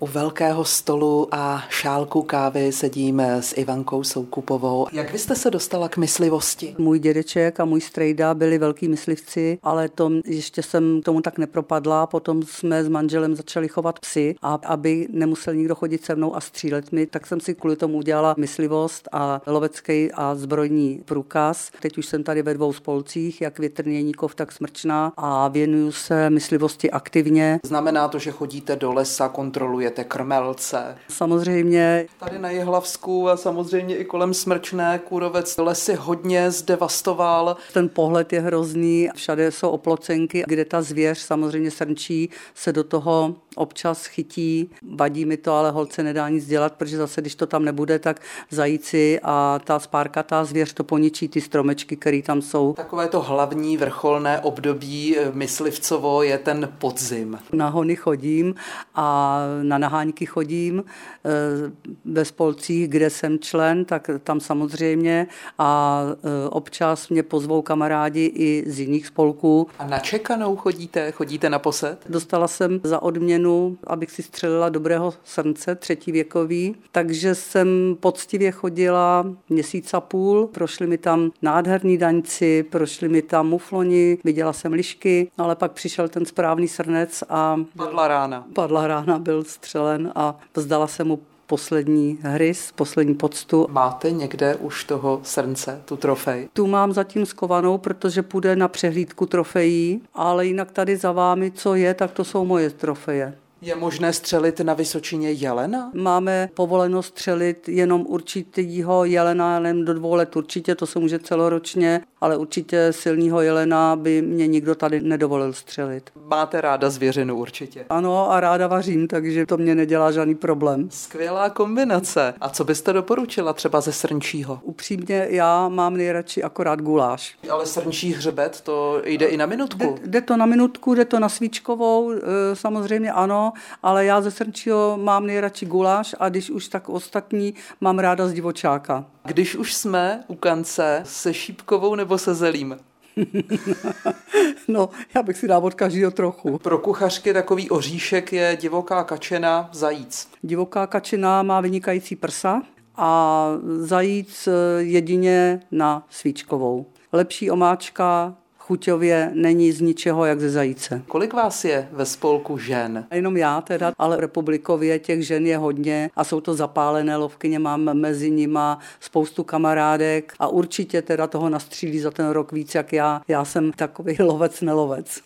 U velkého stolu a šálku kávy sedím s Ivankou Soukupovou. Jak vy jste se dostala k myslivosti? Můj dědeček a můj strejda byli velký myslivci, ale to ještě jsem tomu tak nepropadla. Potom jsme s manželem začali chovat psy a aby nemusel nikdo chodit se mnou a střílet mi, tak jsem si kvůli tomu udělala myslivost a lovecký a zbrojní průkaz. Teď už jsem tady ve dvou spolcích, jak Větrněníkov, tak Smrčná a věnuju se myslivosti aktivně. Znamená to, že chodíte do lesa, kontrolujete krmelce? Samozřejmě. Tady na Jihlavsku a samozřejmě i kolem Smrčné kůrovec lesy hodně zdevastoval. Ten pohled je hrozný, všade jsou oplocenky, kde ta zvěř samozřejmě srnčí se do toho občas chytí. Vadí mi to, ale holce nedá nic dělat, protože zase, když to tam nebude, tak zajíci a ta spárkatá zvěř to poničí ty stromečky, které tam jsou. Takové to hlavní vrcholné období eh, myslivcovo je ten podzim. Na hony chodím a na naháňky chodím eh, ve spolcích, kde jsem člen, tak tam samozřejmě a eh, občas mě pozvou kamarádi i z jiných spolků. A na čekanou chodíte? Chodíte na posed? Dostala jsem za odměnu, abych si střelila dobrého srnce, třetí věkový, takže jsem poctivě chodila měsíc a půl, prošli mi tam nádherní daňci, prošli mi tam mufloni, viděla jsem lišky, ale pak přišel ten správný srnec a... Padla rána. Padla rána, byl střelen a vzdala se mu poslední hryz, poslední poctu. Máte někde už toho srnce, tu trofej? Tu mám zatím skovanou, protože půjde na přehlídku trofejí, ale jinak tady za vámi, co je, tak to jsou moje trofeje. Je možné střelit na Vysočině jelena? Máme povoleno střelit jenom určitýho jelena, jenom do dvou let určitě, to se může celoročně, ale určitě silného jelena by mě nikdo tady nedovolil střelit. Máte ráda zvěřinu určitě? Ano a ráda vařím, takže to mě nedělá žádný problém. Skvělá kombinace. A co byste doporučila třeba ze srnčího? Upřímně, já mám nejradši akorát guláš. Ale srnčí hřebet, to jde i na minutku? Jde, jde to na minutku, jde to na svíčkovou, e, samozřejmě ano, ale já ze srnčího mám nejradši guláš a když už tak ostatní, mám ráda z divočáka. Když už jsme u kance se šípkovou nebo se zelím? no, já bych si dal od každého trochu. Pro kuchařky takový oříšek je divoká kačena zajíc. Divoká kačena má vynikající prsa a zajíc jedině na svíčkovou. Lepší omáčka chuťově není z ničeho jak ze zajíce. Kolik vás je ve spolku žen? Jenom já teda, ale republikově těch žen je hodně a jsou to zapálené lovkyně, mám mezi nima spoustu kamarádek a určitě teda toho nastřílí za ten rok víc jak já. Já jsem takový lovec nelovec.